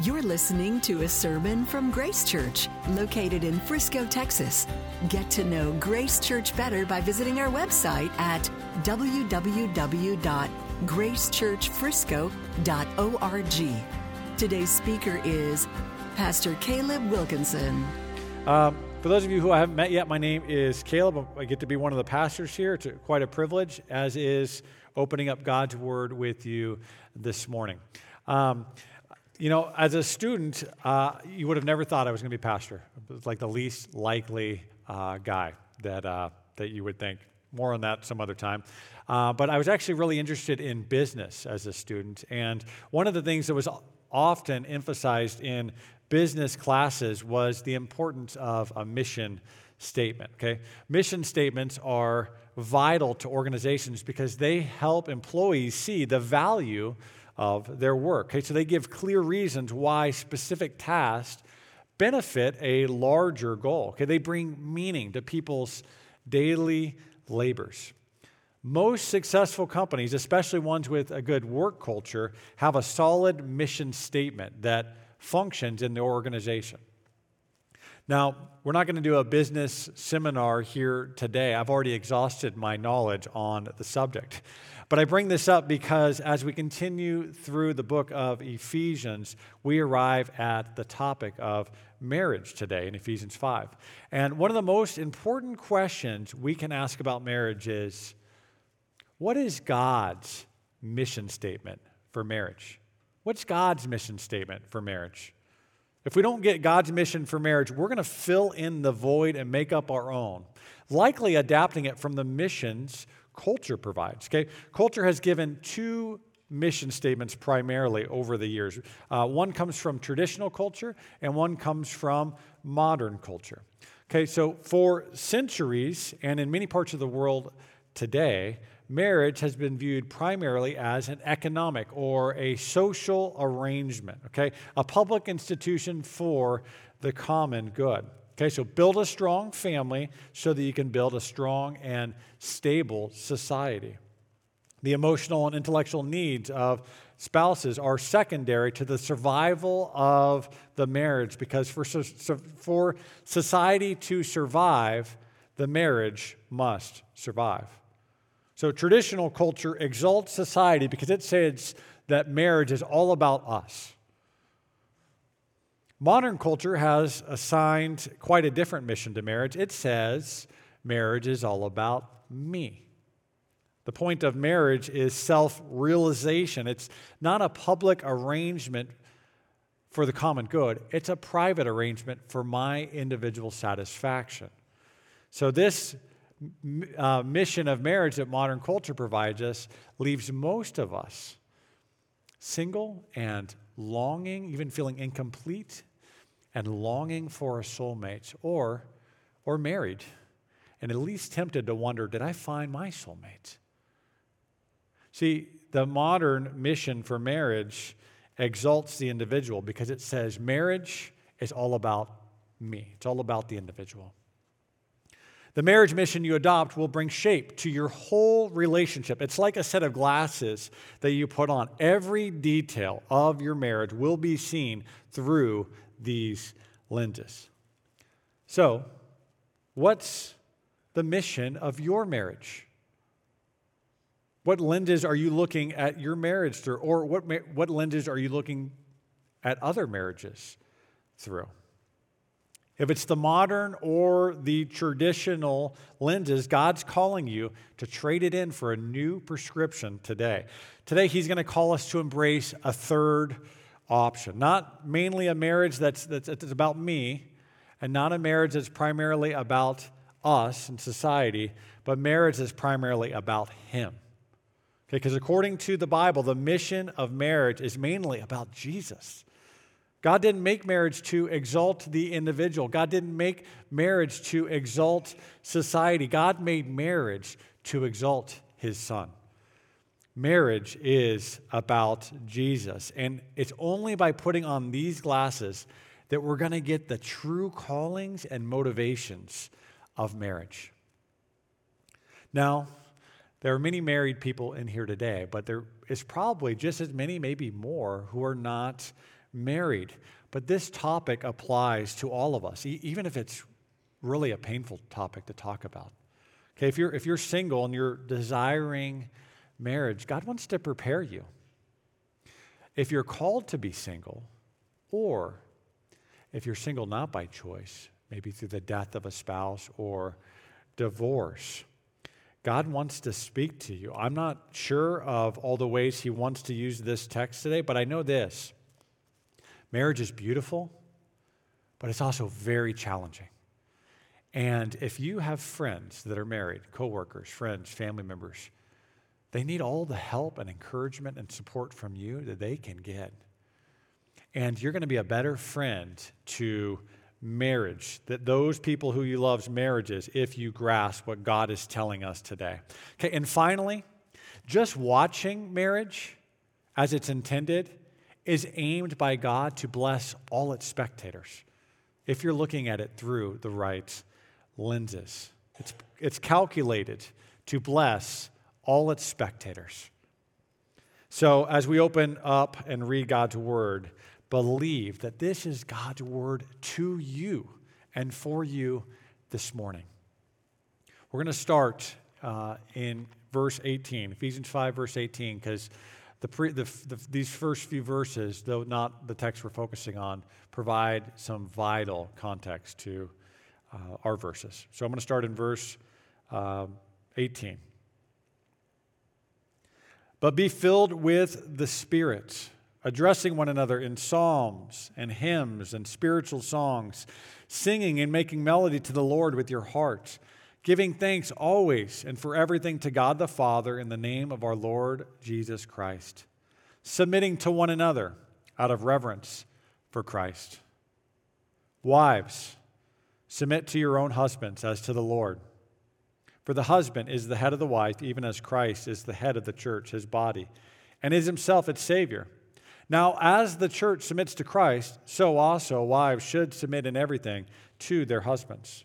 You're listening to a sermon from Grace Church, located in Frisco, Texas. Get to know Grace Church better by visiting our website at www.gracechurchfrisco.org. Today's speaker is Pastor Caleb Wilkinson. Um, for those of you who I haven't met yet, my name is Caleb. I get to be one of the pastors here. It's quite a privilege, as is opening up God's Word with you this morning. Um, you know, as a student, uh, you would have never thought I was going to be pastor. It was like the least likely uh, guy that, uh, that you would think. More on that some other time. Uh, but I was actually really interested in business as a student. And one of the things that was often emphasized in business classes was the importance of a mission statement. Okay? Mission statements are vital to organizations because they help employees see the value of their work. Okay, so they give clear reasons why specific tasks benefit a larger goal. Okay, they bring meaning to people's daily labors. Most successful companies, especially ones with a good work culture, have a solid mission statement that functions in the organization. Now, we're not going to do a business seminar here today. I've already exhausted my knowledge on the subject. But I bring this up because as we continue through the book of Ephesians, we arrive at the topic of marriage today in Ephesians 5. And one of the most important questions we can ask about marriage is what is God's mission statement for marriage? What's God's mission statement for marriage? If we don't get God's mission for marriage, we're going to fill in the void and make up our own, likely adapting it from the missions culture provides. Okay, culture has given two mission statements primarily over the years. Uh, one comes from traditional culture, and one comes from modern culture. Okay, so for centuries, and in many parts of the world today, marriage has been viewed primarily as an economic or a social arrangement, okay? A public institution for the common good. Okay, so build a strong family so that you can build a strong and stable society. The emotional and intellectual needs of spouses are secondary to the survival of the marriage because for, for society to survive, the marriage must survive. So, traditional culture exalts society because it says that marriage is all about us. Modern culture has assigned quite a different mission to marriage. It says marriage is all about me. The point of marriage is self realization. It's not a public arrangement for the common good, it's a private arrangement for my individual satisfaction. So, this uh, mission of marriage that modern culture provides us leaves most of us single and longing, even feeling incomplete and longing for a soulmate or, or married and at least tempted to wonder did I find my soulmate? See, the modern mission for marriage exalts the individual because it says marriage is all about me, it's all about the individual. The marriage mission you adopt will bring shape to your whole relationship. It's like a set of glasses that you put on. Every detail of your marriage will be seen through these lenses. So, what's the mission of your marriage? What lenses are you looking at your marriage through? Or what, what lenses are you looking at other marriages through? If it's the modern or the traditional lenses, God's calling you to trade it in for a new prescription today. Today, He's going to call us to embrace a third option. Not mainly a marriage that's, that's, that's about me, and not a marriage that's primarily about us and society, but marriage that's primarily about Him. Okay, because according to the Bible, the mission of marriage is mainly about Jesus. God didn't make marriage to exalt the individual. God didn't make marriage to exalt society. God made marriage to exalt his son. Marriage is about Jesus. And it's only by putting on these glasses that we're going to get the true callings and motivations of marriage. Now, there are many married people in here today, but there is probably just as many, maybe more, who are not married. But this topic applies to all of us, e- even if it's really a painful topic to talk about. Okay, if you're, if you're single and you're desiring marriage, God wants to prepare you. If you're called to be single, or if you're single not by choice, maybe through the death of a spouse or divorce, God wants to speak to you. I'm not sure of all the ways He wants to use this text today, but I know this marriage is beautiful, but it's also very challenging. And if you have friends that are married, coworkers, friends, family members, they need all the help and encouragement and support from you that they can get. And you're going to be a better friend to marriage, that those people who you love's marriages, if you grasp what God is telling us today. Okay, and finally, just watching marriage as it's intended is aimed by God to bless all its spectators. If you're looking at it through the right lenses, it's, it's calculated to bless all its spectators. So, as we open up and read God's word, believe that this is God's word to you and for you this morning. We're going to start uh, in verse 18, Ephesians 5, verse 18, because the the, the, these first few verses, though not the text we're focusing on, provide some vital context to uh, our verses. So I'm going to start in verse um, 18. But be filled with the Spirit, addressing one another in psalms and hymns and spiritual songs, singing and making melody to the Lord with your heart, giving thanks always and for everything to God the Father in the name of our Lord Jesus Christ, submitting to one another out of reverence for Christ. Wives, submit to your own husbands as to the Lord. For the husband is the head of the wife, even as Christ is the head of the church, his body, and is himself its Savior. Now, as the church submits to Christ, so also wives should submit in everything to their husbands.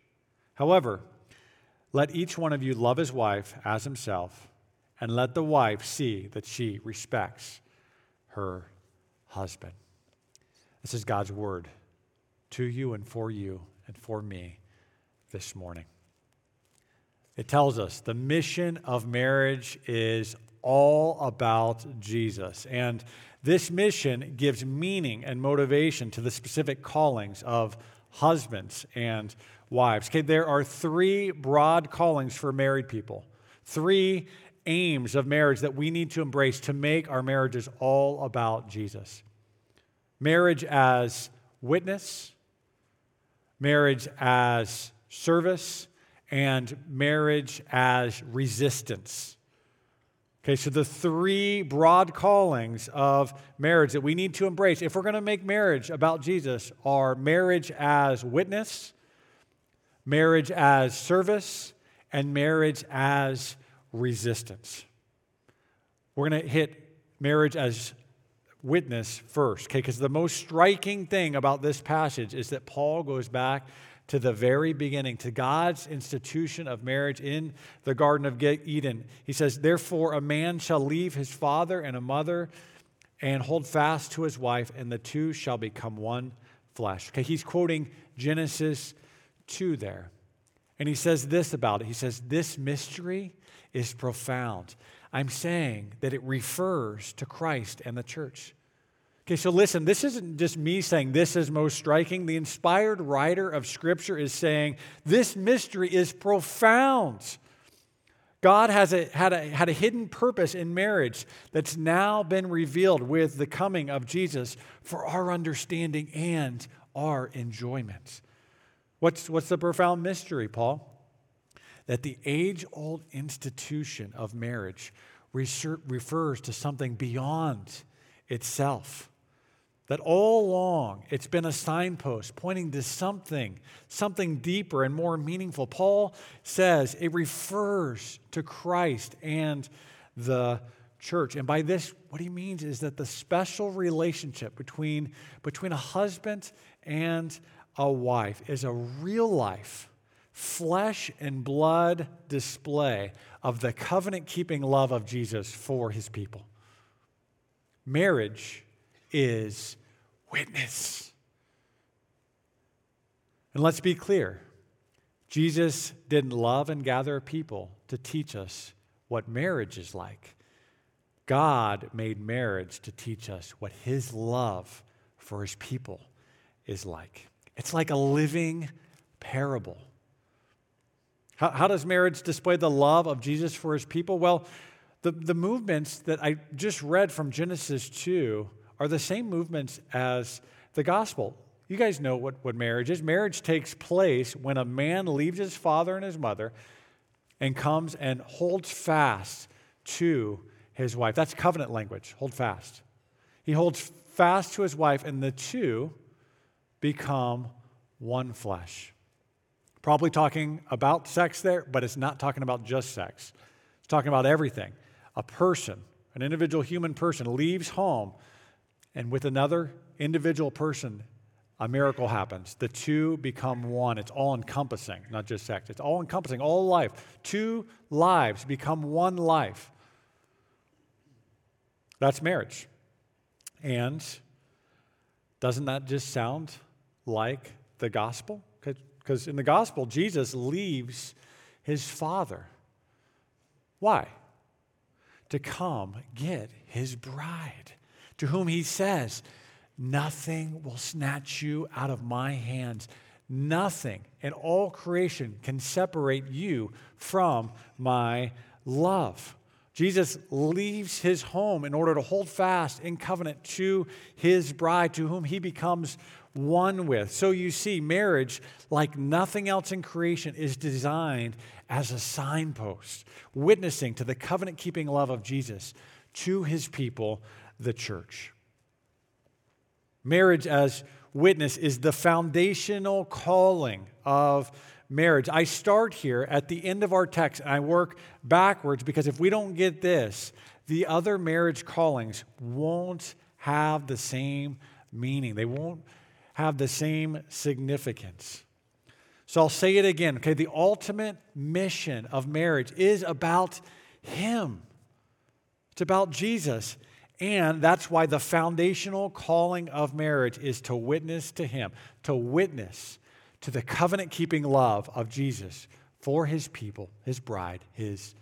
However, let each one of you love his wife as himself, and let the wife see that she respects her husband. This is God's word to you and for you and for me this morning. It tells us the mission of marriage is all about Jesus. And this mission gives meaning and motivation to the specific callings of husbands and wives. Okay, there are three broad callings for married people, three aims of marriage that we need to embrace to make our marriages all about Jesus marriage as witness, marriage as service, and marriage as resistance. Okay, so the three broad callings of marriage that we need to embrace if we're going to make marriage about Jesus are marriage as witness, marriage as service, and marriage as resistance. We're going to hit marriage as witness first, okay? Because the most striking thing about this passage is that Paul goes back to the very beginning, to God's institution of marriage in the Garden of Eden. He says, Therefore, a man shall leave his father and a mother and hold fast to his wife, and the two shall become one flesh. Okay, he's quoting Genesis 2 there. And he says this about it. He says, This mystery is profound. I'm saying that it refers to Christ and the church. Okay, so listen, this isn't just me saying this is most striking. The inspired writer of Scripture is saying this mystery is profound. God has a, had, a, had a hidden purpose in marriage that's now been revealed with the coming of Jesus for our understanding and our enjoyment. What's, what's the profound mystery, Paul? That the age old institution of marriage refers to something beyond itself. That all along it's been a signpost pointing to something, something deeper and more meaningful. Paul says it refers to Christ and the church. And by this, what he means is that the special relationship between, between a husband and a wife is a real life, flesh and blood display of the covenant keeping love of Jesus for his people. Marriage is witness. And let's be clear Jesus didn't love and gather people to teach us what marriage is like. God made marriage to teach us what his love for his people is like. It's like a living parable. How, how, does marriage display the love of Jesus for his people? Well, the, the movements that I just read from Genesis 2 are the same movements as the gospel. You guys know what, what marriage is. Marriage takes place when a man leaves his father and his mother and comes and holds fast to his wife. That's covenant language. Hold fast. He holds fast to his wife, and the two become one flesh. Probably talking about sex there, but it's not talking about just sex. It's talking about everything. A person, an individual human person, leaves home and with another individual person, a miracle happens. The two become one. It's all encompassing, not just sex. It's all encompassing, all life. Two lives become one life. That's marriage. And doesn't that just sound like the gospel? Because in the gospel, Jesus leaves his Father. Why? To come get his bride to whom he says, Nothing will snatch you out of my hands. Nothing in all creation can separate you from my love. Jesus leaves his home in order to hold fast in covenant to his bride, to whom he becomes one with. So you see, marriage, like nothing else in creation, is designed as a signpost, witnessing to the covenant keeping love of Jesus to his people the church. Marriage as witness is the foundational calling of marriage. I start here at the end of our text and I work backwards because if we don't get this, the other marriage callings won't have the same meaning. They won't have the same significance. So I'll say it again. Okay, the ultimate mission of marriage is about Him, it's about Jesus. And that's why the foundational calling of marriage is to witness to Him, to witness to the covenant keeping love of Jesus for His people, His bride, His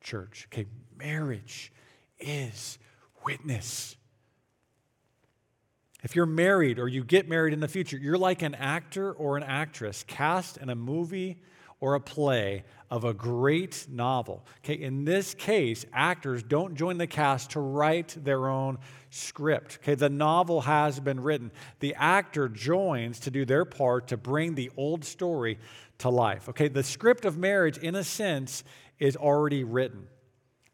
church. Okay, marriage is witness. If you're married or you get married in the future, you're like an actor or an actress cast in a movie or a play of a great novel. Okay, in this case, actors don't join the cast to write their own script. Okay, the novel has been written. The actor joins to do their part to bring the old story to life. Okay, the script of marriage, in a sense, is already written.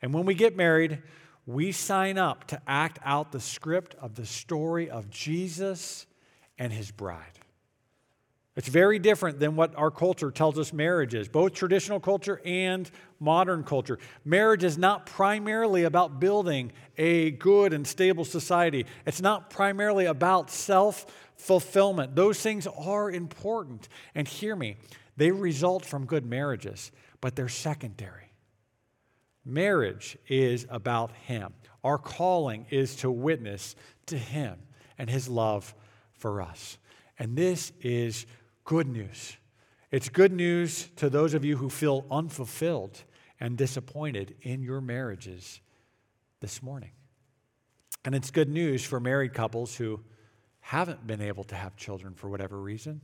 And when we get married, we sign up to act out the script of the story of Jesus and his bride. It's very different than what our culture tells us marriage is, both traditional culture and modern culture. Marriage is not primarily about building a good and stable society, it's not primarily about self fulfillment. Those things are important. And hear me, they result from good marriages, but they're secondary. Marriage is about Him. Our calling is to witness to Him and His love for us. And this is good news. It's good news to those of you who feel unfulfilled and disappointed in your marriages this morning. And it's good news for married couples who haven't been able to have children for whatever reason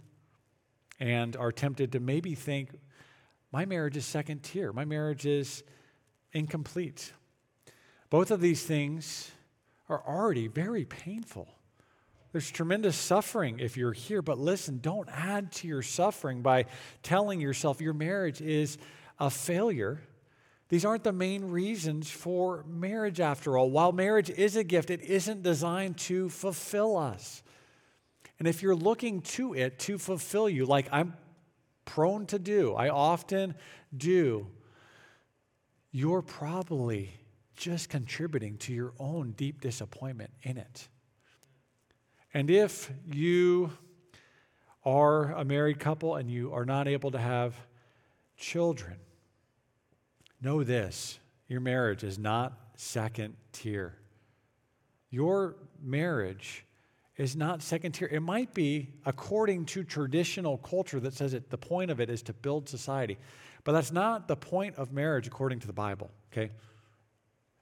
and are tempted to maybe think, my marriage is second tier, my marriage is incomplete. Both of these things are already very painful. There's tremendous suffering if you're here, but listen, don't add to your suffering by telling yourself your marriage is a failure. These aren't the main reasons for marriage, after all. While marriage is a gift, it isn't designed to fulfill us. And if you're looking to it to fulfill you, like I'm prone to do, I often do, you're probably just contributing to your own deep disappointment in it. And if you are a married couple and you are not able to have children, know this your marriage is not second tier. Your marriage is not second tier. It might be according to traditional culture that says it, the point of it is to build society. But that's not the point of marriage according to the Bible, okay?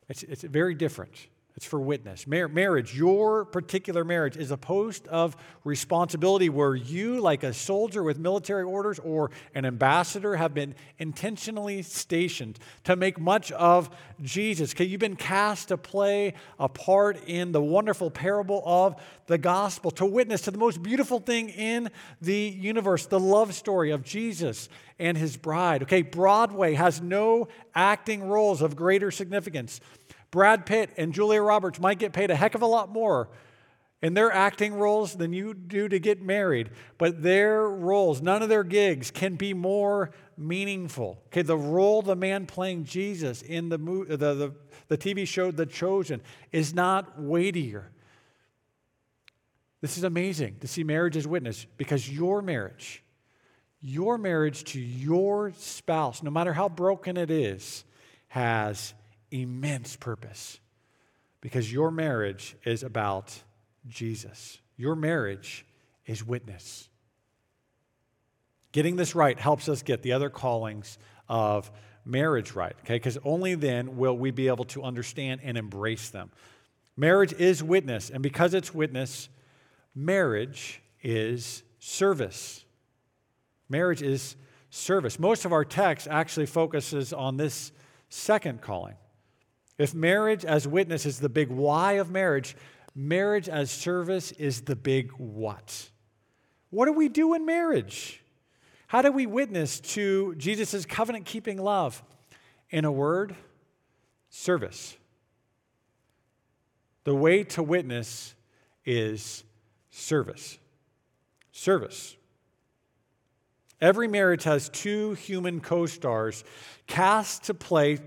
It's, it's very different. It's for witness. Mar- marriage, your particular marriage, is a post of responsibility where you, like a soldier with military orders or an ambassador, have been intentionally stationed to make much of Jesus. You've been cast to play a part in the wonderful parable of the gospel, to witness to the most beautiful thing in the universe, the love story of Jesus and his bride. Okay, Broadway has no acting roles of greater significance Brad Pitt and Julia Roberts might get paid a heck of a lot more in their acting roles than you do to get married, but their roles, none of their gigs can be more meaningful. Okay, the role the man playing Jesus in the, the, the, the TV show The Chosen is not weightier. This is amazing to see marriage as witness because your marriage, your marriage to your spouse, no matter how broken it is, has immense purpose because your marriage is about Jesus. Your marriage is witness. Getting this right helps us get the other callings of marriage right, okay? Because only then will we be able to understand and embrace them. Marriage is witness, and because it's witness, marriage is service. Marriage is service. Most of our text actually focuses on this second calling. If marriage as witness is the big why of marriage, marriage as service is the big what. What do we do in marriage? How do we witness to Jesus' covenant keeping love? In a word, service. The way to witness is service. Service. Every marriage has two human co stars cast to play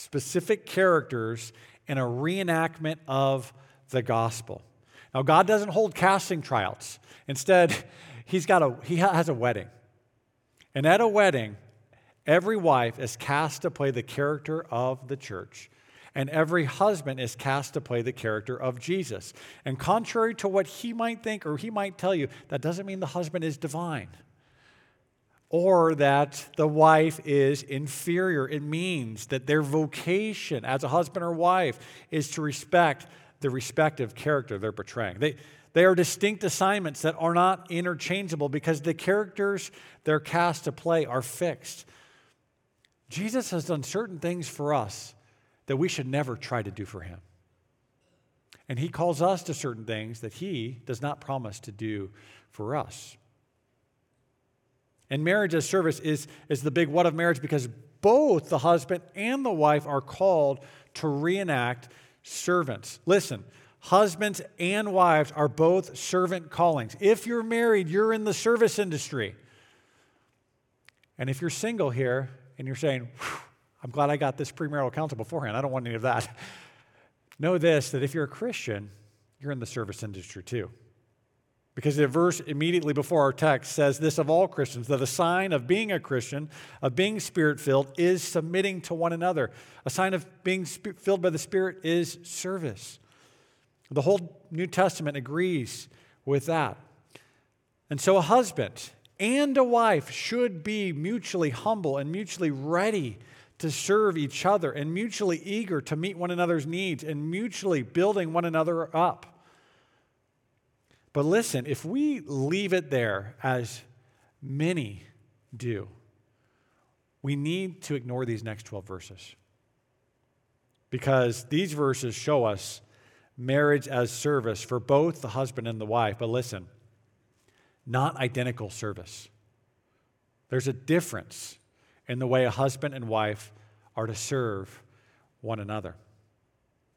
specific characters in a reenactment of the gospel. Now, God doesn't hold casting tryouts. Instead, he's got a, he has a wedding. And at a wedding, every wife is cast to play the character of the church, and every husband is cast to play the character of Jesus. And contrary to what he might think or he might tell you, that doesn't mean the husband is divine or that the wife is inferior. It means that their vocation as a husband or wife is to respect the respective character they're portraying. They, they are distinct assignments that are not interchangeable because the characters they're cast to play are fixed. Jesus has done certain things for us that we should never try to do for him. And he calls us to certain things that he does not promise to do for us. And marriage as service is, is the big what of marriage because both the husband and the wife are called to reenact servants. Listen, husbands and wives are both servant callings. If you're married, you're in the service industry. And if you're single here and you're saying, I'm glad I got this premarital counsel beforehand, I don't want any of that. Know this that if you're a Christian, you're in the service industry too. Because the verse immediately before our text says this of all Christians that a sign of being a Christian, of being spirit filled, is submitting to one another. A sign of being filled by the Spirit is service. The whole New Testament agrees with that. And so a husband and a wife should be mutually humble and mutually ready to serve each other and mutually eager to meet one another's needs and mutually building one another up. But listen, if we leave it there, as many do, we need to ignore these next 12 verses. Because these verses show us marriage as service for both the husband and the wife. But listen, not identical service. There's a difference in the way a husband and wife are to serve one another.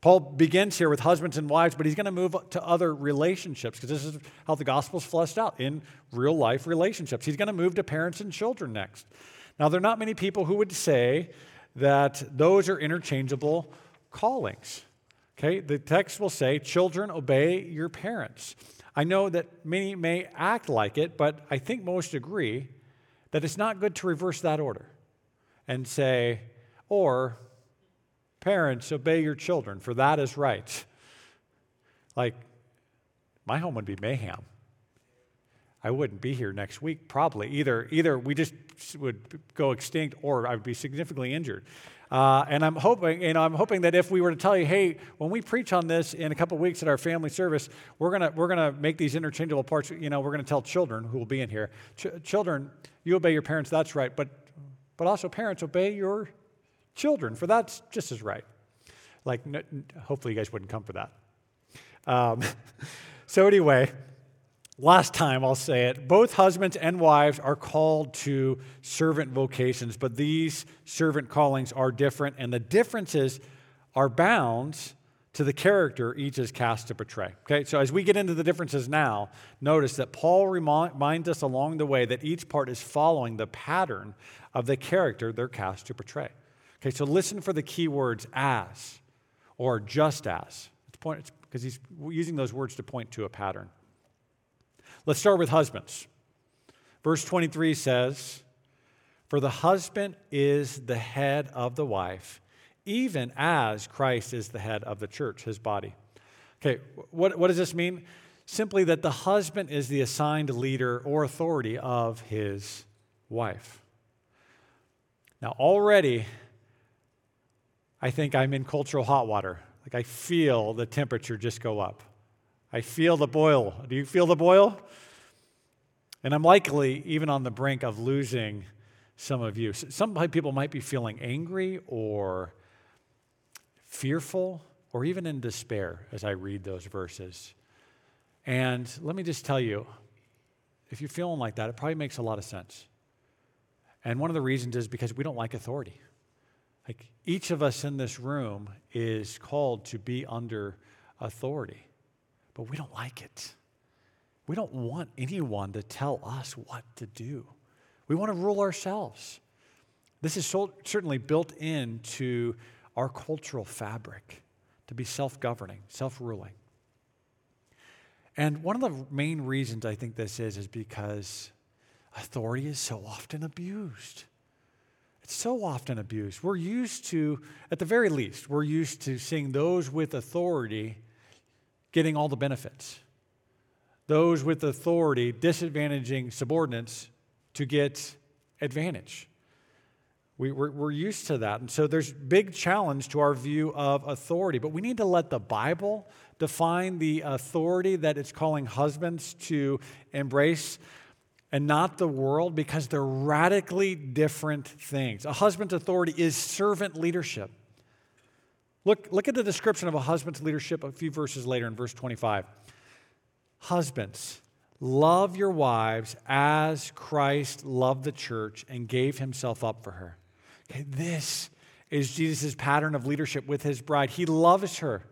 Paul begins here with husbands and wives, but he's going to move to other relationships because this is how the gospel's fleshed out in real life relationships. He's going to move to parents and children next. Now, there are not many people who would say that those are interchangeable callings. Okay, the text will say, Children, obey your parents. I know that many may act like it, but I think most agree that it's not good to reverse that order and say, or Parents, obey your children, for that is right. Like, my home would be mayhem. I wouldn't be here next week, probably. Either, either we just would go extinct or I would be significantly injured. Uh, and I'm hoping, you know, I'm hoping that if we were to tell you, hey, when we preach on this in a couple weeks at our family service, we're gonna we're gonna make these interchangeable parts. You know, we're gonna tell children who will be in here, Ch- children, you obey your parents. That's right. But but also parents, obey your children, for that's just as right. Like, hopefully, you guys wouldn't come for that. Um, so, anyway, last time I'll say it both husbands and wives are called to servant vocations, but these servant callings are different, and the differences are bound to the character each is cast to portray. Okay, so as we get into the differences now, notice that Paul reminds us along the way that each part is following the pattern of the character they're cast to portray. Okay, so listen for the key words as or just as. It's point because he's using those words to point to a pattern. Let's start with husbands. Verse 23 says, For the husband is the head of the wife, even as Christ is the head of the church, his body. Okay, what, what does this mean? Simply that the husband is the assigned leader or authority of his wife. Now, already I think I'm in cultural hot water. Like I feel the temperature just go up. I feel the boil. Do you feel the boil? And I'm likely even on the brink of losing some of you. Some people might be feeling angry or fearful or even in despair as I read those verses. And let me just tell you if you're feeling like that, it probably makes a lot of sense. And one of the reasons is because we don't like authority. Like each of us in this room is called to be under authority, but we don't like it. We don't want anyone to tell us what to do. We want to rule ourselves. This is so, certainly built into our cultural fabric to be self governing, self ruling. And one of the main reasons I think this is is because authority is so often abused. It's so often abused. We're used to, at the very least, we're used to seeing those with authority getting all the benefits, those with authority disadvantaging subordinates to get advantage. We, we're, we're used to that. And so there's big challenge to our view of authority. But we need to let the Bible define the authority that it's calling husbands to embrace and not the world because they're radically different things. A husband's authority is servant leadership. Look, look at the description of a husband's leadership a few verses later in verse 25. Husbands, love your wives as Christ loved the church and gave himself up for her. Okay, this is Jesus' pattern of leadership with his bride. He loves her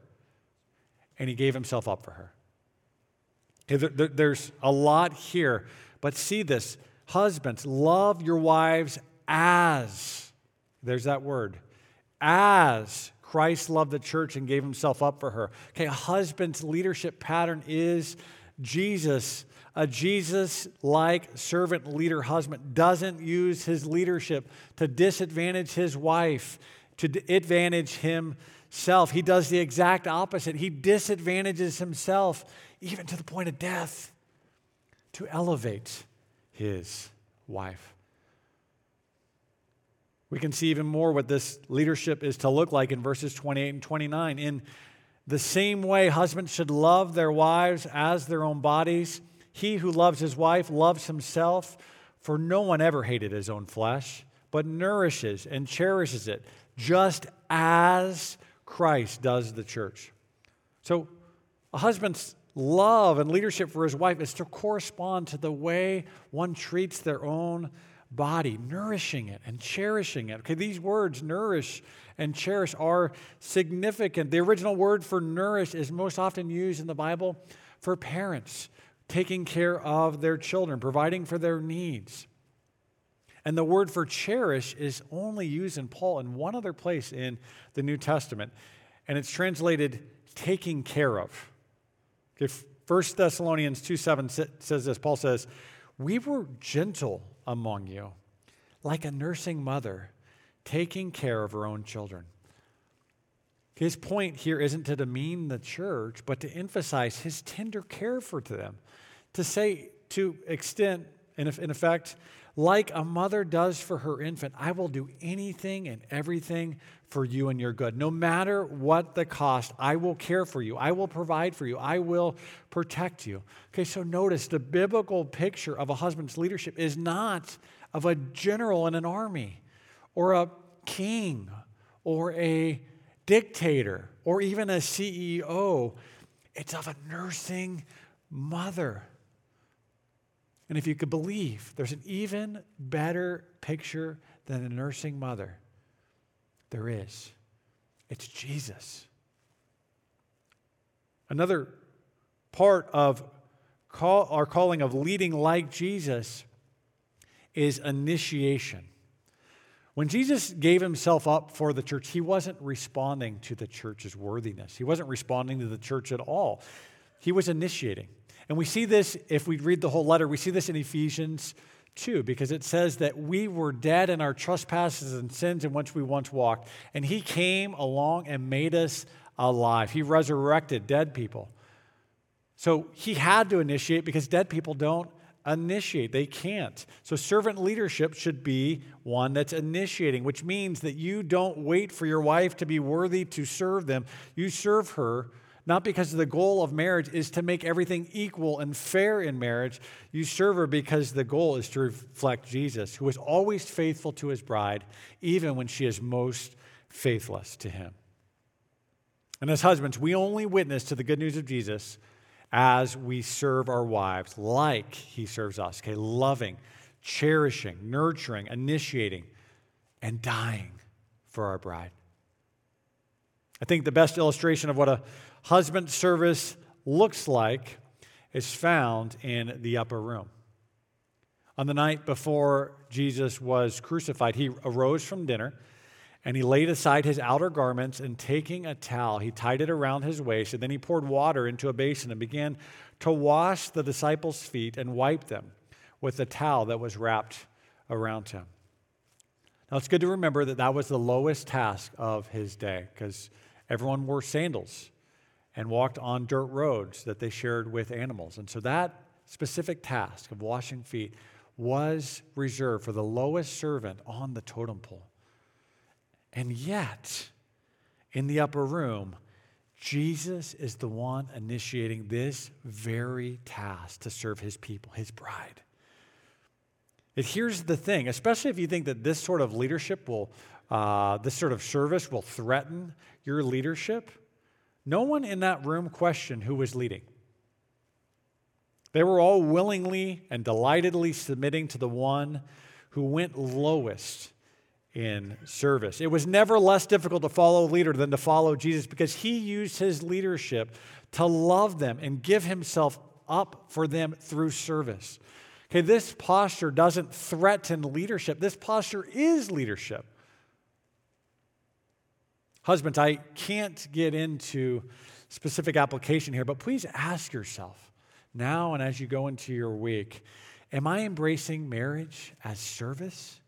and he gave himself up for her. Okay, there, there's a lot here but see this husbands, love your wives as, there's that word, as Christ loved the church and gave himself up for her. Okay, a husband's leadership pattern is Jesus. A Jesus like servant leader husband doesn't use his leadership to disadvantage his wife, to advantage himself. He does the exact opposite. He disadvantages himself, even to the point of death to elevate his wife. We can see even more what this leadership is to look like in verses 28 and 29. In the same way, husbands should love their wives as their own bodies. He who loves his wife loves himself, for no one ever hated his own flesh, but nourishes and cherishes it, just as Christ does the church. So, a husband's love and leadership for his wife is to correspond to the way one treats their own body, nourishing it and cherishing it. Okay, these words, nourish and cherish, are significant. The original word for nourish is most often used in the Bible for parents taking care of their children, providing for their needs. And the word for cherish is only used in Paul in one other place in the New Testament, and it's translated taking care of. Okay, 1 Thessalonians 2 7 says this Paul says, We were gentle among you, like a nursing mother taking care of her own children. His point here isn't to demean the church, but to emphasize his tender care for them. To say, to extent, in effect, like a mother does for her infant, I will do anything and everything for you and your good. No matter what the cost, I will care for you. I will provide for you. I will protect you. Okay, so notice the biblical picture of a husband's leadership is not of a general in an army or a king or a dictator or even a CEO. It's of a nursing mother and if you could believe, there's an even better picture than a nursing mother. There is. It's Jesus. Another part of call, our calling of leading like Jesus is initiation. When Jesus gave himself up for the church, he wasn't responding to the church's worthiness. He wasn't responding to the church at all. He was initiating. And we see this, if we read the whole letter, we see this in Ephesians 2, because it says that we were dead in our trespasses and sins in which we once walked. And he came along and made us alive. He resurrected dead people. So he had to initiate because dead people don't initiate. They can't. So servant leadership should be one that's initiating, which means that you don't wait for your wife to be worthy to serve them. You serve her not because the goal of marriage is to make everything equal and fair in marriage. You serve her because the goal is to reflect Jesus, who is always faithful to his bride, even when she is most faithless to him. And as husbands, we only witness to the good news of Jesus as we serve our wives like he serves us, okay? Loving, cherishing, nurturing, initiating, and dying for our bride. I think the best illustration of what a husband service looks like is found in the upper room. On the night before Jesus was crucified, he arose from dinner and he laid aside his outer garments and taking a towel, he tied it around his waist and then he poured water into a basin and began to wash the disciples' feet and wipe them with the towel that was wrapped around him. Now it's good to remember that that was the lowest task of his day because everyone wore sandals and walked on dirt roads that they shared with animals. And so that specific task of washing feet was reserved for the lowest servant on the totem pole. And yet, in the upper room, Jesus is the one initiating this very task to serve his people, his bride. And here's the thing, especially if you think that this sort of leadership will, uh, this sort of service will threaten your leadership. No one in that room questioned who was leading. They were all willingly and delightedly submitting to the one who went lowest in service. It was never less difficult to follow a leader than to follow Jesus because he used his leadership to love them and give himself up for them through service. Okay, this posture doesn't threaten leadership. This posture is leadership. Husbands, I can't get into specific application here, but please ask yourself now and as you go into your week Am I embracing marriage as service?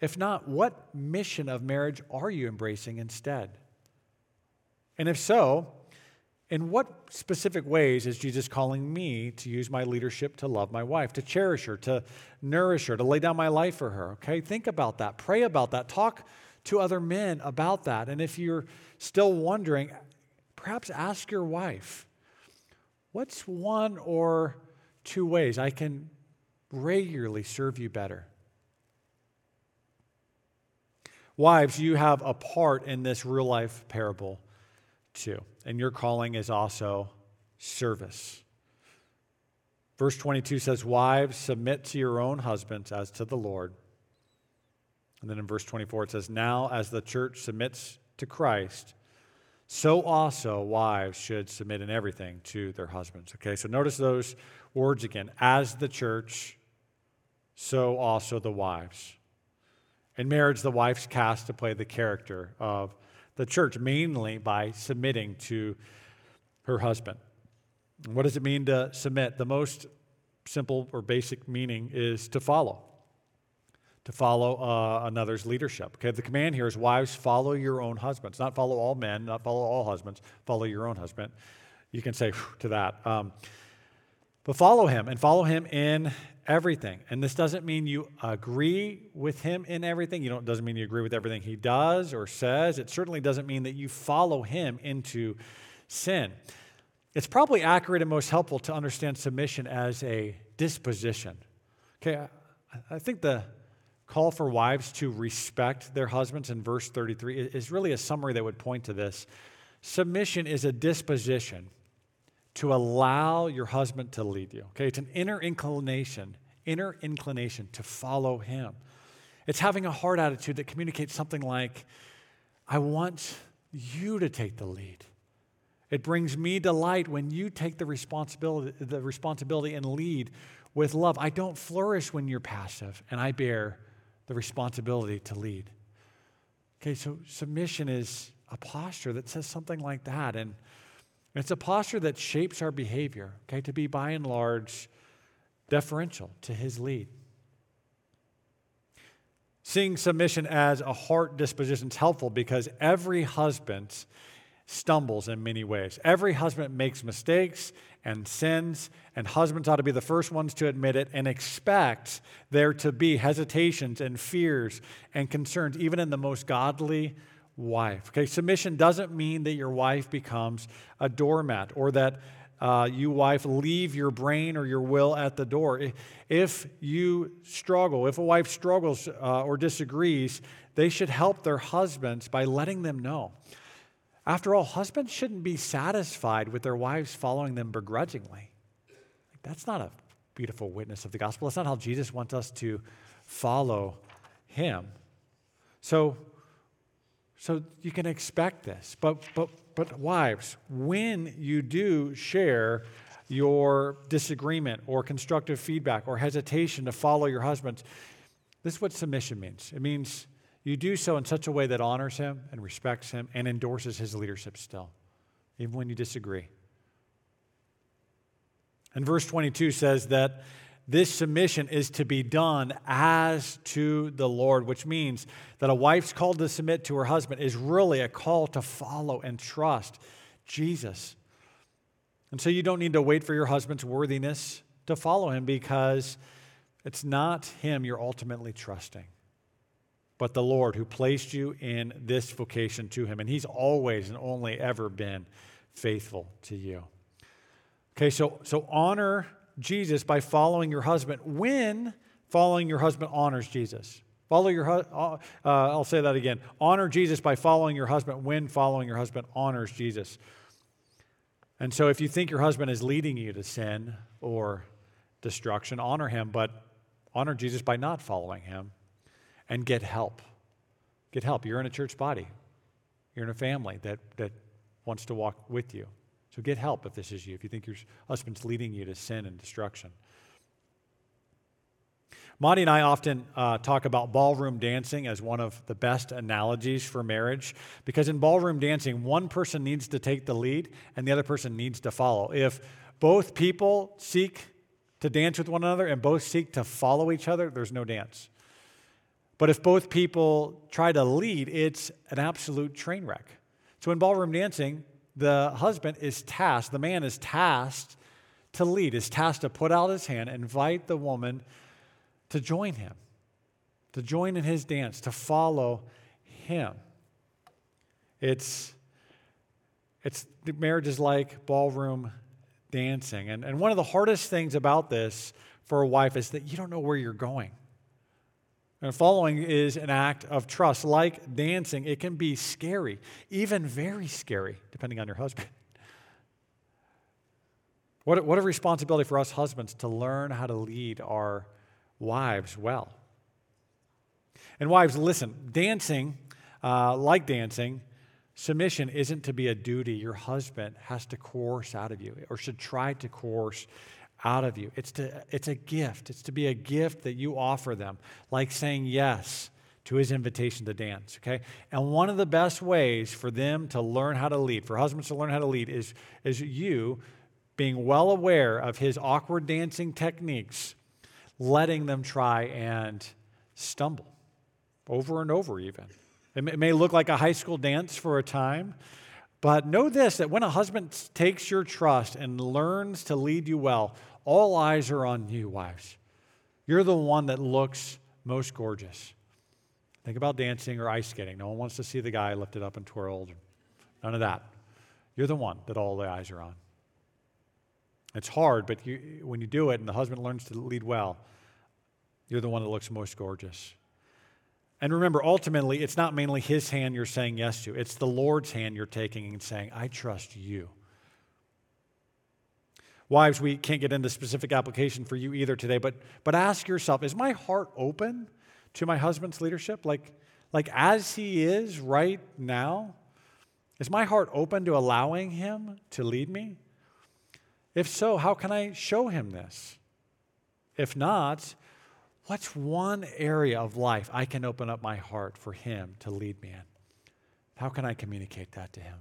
If not, what mission of marriage are you embracing instead? And if so, in what specific ways is Jesus calling me to use my leadership to love my wife, to cherish her, to nourish her, to lay down my life for her? Okay, think about that. Pray about that. Talk to other men about that. And if you're still wondering, perhaps ask your wife, what's one or two ways I can regularly serve you better? Wives, you have a part in this real life parable too. And your calling is also service. Verse 22 says, Wives, submit to your own husbands as to the Lord. And then in verse 24 it says, Now as the church submits to Christ, so also wives should submit in everything to their husbands. Okay, so notice those words again. As the church, so also the wives. In marriage, the wife's cast to play the character of the church, mainly by submitting to her husband. What does it mean to submit? The most simple or basic meaning is to follow, to follow uh, another's leadership. Okay, the command here is wives, follow your own husbands. Not follow all men, not follow all husbands, follow your own husband. You can say to that. Um, but follow him and follow him in everything. And this doesn't mean you agree with him in everything. You don't doesn't mean you agree with everything he does or says. It certainly doesn't mean that you follow him into sin. It's probably accurate and most helpful to understand submission as a disposition. Okay, I, I think the call for wives to respect their husbands in verse 33 is really a summary that would point to this. Submission is a disposition to allow your husband to lead you. Okay, it's an inner inclination, inner inclination to follow him. It's having a heart attitude that communicates something like, I want you to take the lead. It brings me delight when you take the responsibility, the responsibility and lead with love. I don't flourish when you're passive, and I bear the responsibility to lead. Okay, so submission is a posture that says something like that. And it's a posture that shapes our behavior, okay, to be by and large deferential to his lead. Seeing submission as a heart disposition is helpful because every husband stumbles in many ways. Every husband makes mistakes and sins, and husbands ought to be the first ones to admit it and expect there to be hesitations and fears and concerns, even in the most godly wife. Okay, submission doesn't mean that your wife becomes a doormat or that uh, you, wife, leave your brain or your will at the door. If you struggle, if a wife struggles uh, or disagrees, they should help their husbands by letting them know. After all, husbands shouldn't be satisfied with their wives following them begrudgingly. That's not a beautiful witness of the gospel. That's not how Jesus wants us to follow him. So, so you can expect this. But, but, but wives, when you do share your disagreement or constructive feedback or hesitation to follow your husband, this is what submission means. It means you do so in such a way that honors him and respects him and endorses his leadership still, even when you disagree. And verse 22 says that this submission is to be done as to the Lord, which means that a wife's call to submit to her husband is really a call to follow and trust Jesus. And so you don't need to wait for your husband's worthiness to follow him because it's not him you're ultimately trusting, but the Lord who placed you in this vocation to him. And he's always and only ever been faithful to you. Okay, so, so honor Jesus by following your husband when following your husband honors Jesus. Follow your uh, uh, I'll say that again. Honor Jesus by following your husband when following your husband honors Jesus. And so if you think your husband is leading you to sin or destruction, honor him, but honor Jesus by not following him and get help. Get help. You're in a church body. You're in a family that, that wants to walk with you. So get help if this is you, if you think your husband's leading you to sin and destruction. Monty and I often uh, talk about ballroom dancing as one of the best analogies for marriage because in ballroom dancing, one person needs to take the lead and the other person needs to follow. If both people seek to dance with one another and both seek to follow each other, there's no dance. But if both people try to lead, it's an absolute train wreck. So in ballroom dancing, the husband is tasked, the man is tasked to lead, is tasked to put out his hand, invite the woman to join him, to join in his dance, to follow him. It's, it's marriage is like ballroom dancing. And, and one of the hardest things about this for a wife is that you don't know where you're going. And following is an act of trust. Like dancing, it can be scary, even very scary, depending on your husband. What, what a responsibility for us husbands to learn how to lead our wives well. And wives, listen, dancing, uh, like dancing, submission isn't to be a duty your husband has to coerce out of you or should try to coerce out of you. It's, to, it's a gift. It's to be a gift that you offer them, like saying yes to his invitation to dance, okay? And one of the best ways for them to learn how to lead, for husbands to learn how to lead, is, is you being well aware of his awkward dancing techniques, letting them try and stumble over and over, even. It may look like a high school dance for a time, but know this that when a husband takes your trust and learns to lead you well, all eyes are on you, wives. You're the one that looks most gorgeous. Think about dancing or ice skating. No one wants to see the guy lifted up and twirled. None of that. You're the one that all the eyes are on. It's hard, but you, when you do it and the husband learns to lead well, you're the one that looks most gorgeous. And remember, ultimately, it's not mainly his hand you're saying yes to, it's the Lord's hand you're taking and saying, I trust you. Wives, we can't get into specific application for you either today, but, but ask yourself is my heart open to my husband's leadership? Like, like as he is right now? Is my heart open to allowing him to lead me? If so, how can I show him this? If not, What's one area of life I can open up my heart for Him to lead me in? How can I communicate that to Him?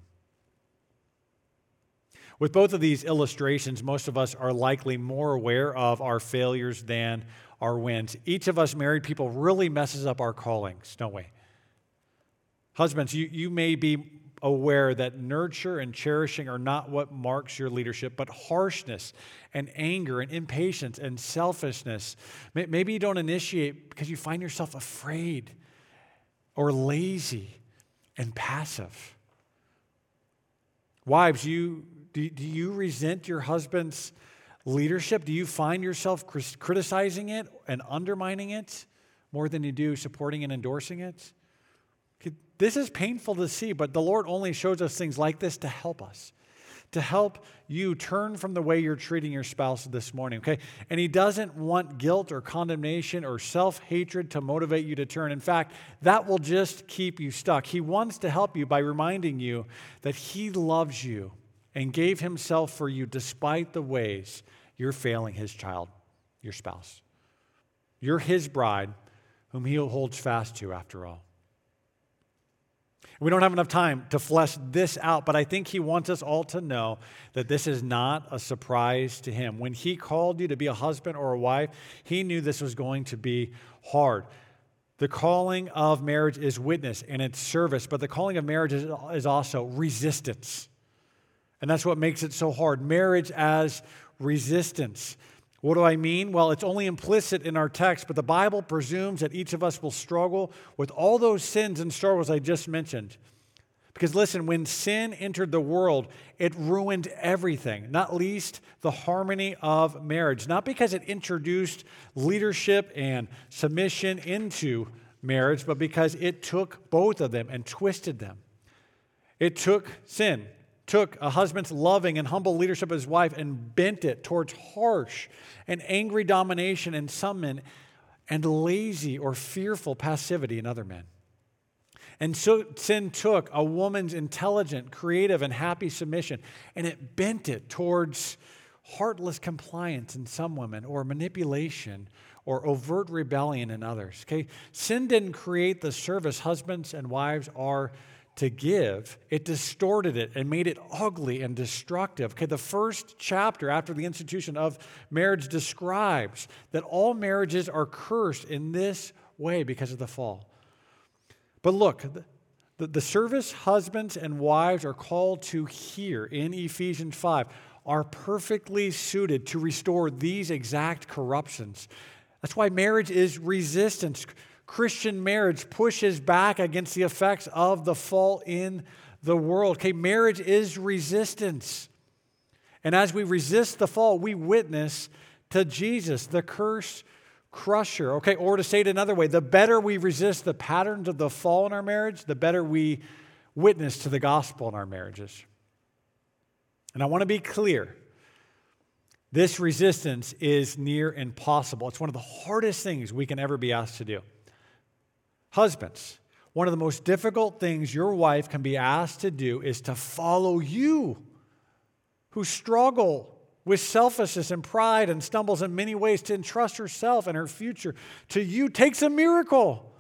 With both of these illustrations, most of us are likely more aware of our failures than our wins. Each of us married people really messes up our callings, don't we? Husbands, you, you may be aware that nurture and cherishing are not what marks your leadership, but harshness and anger and impatience and selfishness. Maybe you don't initiate because you find yourself afraid or lazy and passive. Wives, you, do, do you resent your husband's leadership? Do you find yourself criticizing it and undermining it more than you do supporting and endorsing it? This is painful to see, but the Lord only shows us things like this to help us, to help you turn from the way you're treating your spouse this morning, okay? And He doesn't want guilt or condemnation or self hatred to motivate you to turn. In fact, that will just keep you stuck. He wants to help you by reminding you that He loves you and gave Himself for you despite the ways you're failing His child, your spouse. You're His bride, whom He holds fast to after all. We don't have enough time to flesh this out, but I think he wants us all to know that this is not a surprise to him. When he called you to be a husband or a wife, he knew this was going to be hard. The calling of marriage is witness and it's service, but the calling of marriage is, is also resistance. And that's what makes it so hard. Marriage as resistance. What do I mean? Well, it's only implicit in our text, but the Bible presumes that each of us will struggle with all those sins and struggles I just mentioned. Because listen, when sin entered the world, it ruined everything, not least the harmony of marriage. Not because it introduced leadership and submission into marriage, but because it took both of them and twisted them. It took sin took a husband's loving and humble leadership of his wife and bent it towards harsh and angry domination in some men and lazy or fearful passivity in other men. And so sin took a woman's intelligent, creative, and happy submission and it bent it towards heartless compliance in some women or manipulation or overt rebellion in others. Okay? Sin didn't create the service husbands and wives are to give, it distorted it and made it ugly and destructive. Okay, the first chapter after the institution of marriage describes that all marriages are cursed in this way because of the fall. But look, The, the service husbands and wives are called to here in Ephesians 5 are perfectly suited to restore these exact corruptions. That's why marriage is resistance. Christian marriage pushes back against the effects of the fall in the world. Okay, marriage is resistance. And as we resist the fall, we witness to Jesus, the curse crusher. Okay, or to say it another way, the better we resist the patterns of the fall in our marriage, the better we witness to the gospel in our marriages. And I want to be clear this resistance is near impossible. It's one of the hardest things we can ever be asked to do. Husbands, one of the most difficult things your wife can be asked to do is to follow you, who struggle with selfishness and pride and stumbles in many ways to entrust herself and her future to you takes a miracle.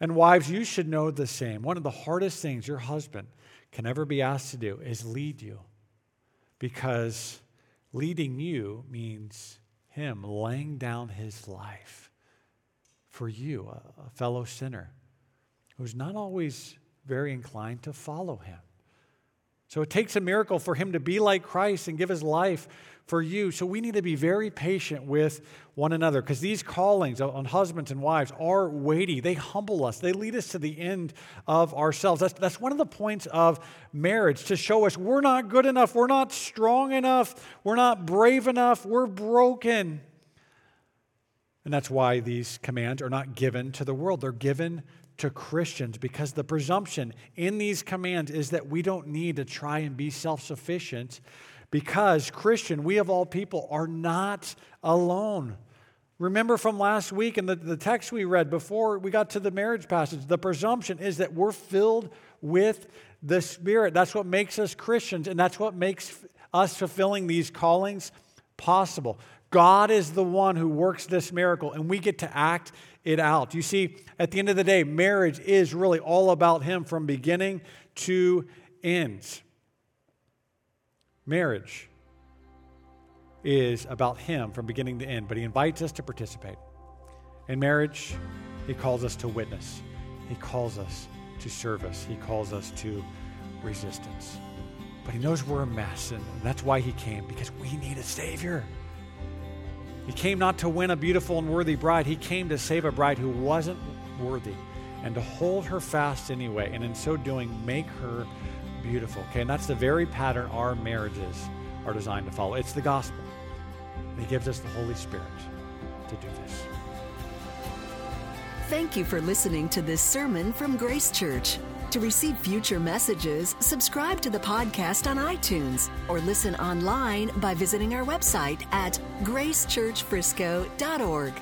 And wives, you should know the same. One of the hardest things your husband can ever be asked to do is lead you. Because leading you means him laying down his life for you, a, fellow sinner who's not always very inclined to follow him. So it takes a miracle for him to be like Christ and give his life for you. So we need to be very patient with one another because these callings on husbands and wives are weighty. They humble us, they lead us to the end of ourselves. That's, that's one of the points of marriage to show us we're not good enough, we're not strong enough, we're not brave enough, we're broken. And that's why these commands are not given to the world, they're given to Christians because the presumption in these commands is that we don't need to try and be self sufficient because Christian, we of all people, are not alone. Remember from last week in the, the text we read before we got to the marriage passage, the presumption is that we're filled with the Spirit. That's what makes us Christians, and that's what makes us fulfilling these callings possible. God is the one who works this miracle, and we get to act it out. You see, at the end of the day, marriage is really all about Him from beginning to end. Marriage is about Him from beginning to end, but He invites us to participate. In marriage, He calls us to witness, He calls us to service, He calls us to resistance. But He knows we're a mess, and that's why He came, because we need a Savior. He came not to win a beautiful and worthy bride, he came to save a bride who wasn't worthy and to hold her fast anyway, and in so doing, make her beautiful. Okay, and that's the very pattern our marriages are designed to follow. It's the gospel. And he gives us the Holy Spirit to do this. Thank you for listening to this sermon from Grace Church. To receive future messages, subscribe to the podcast on iTunes or listen online by visiting our website at gracechurchfrisco.org.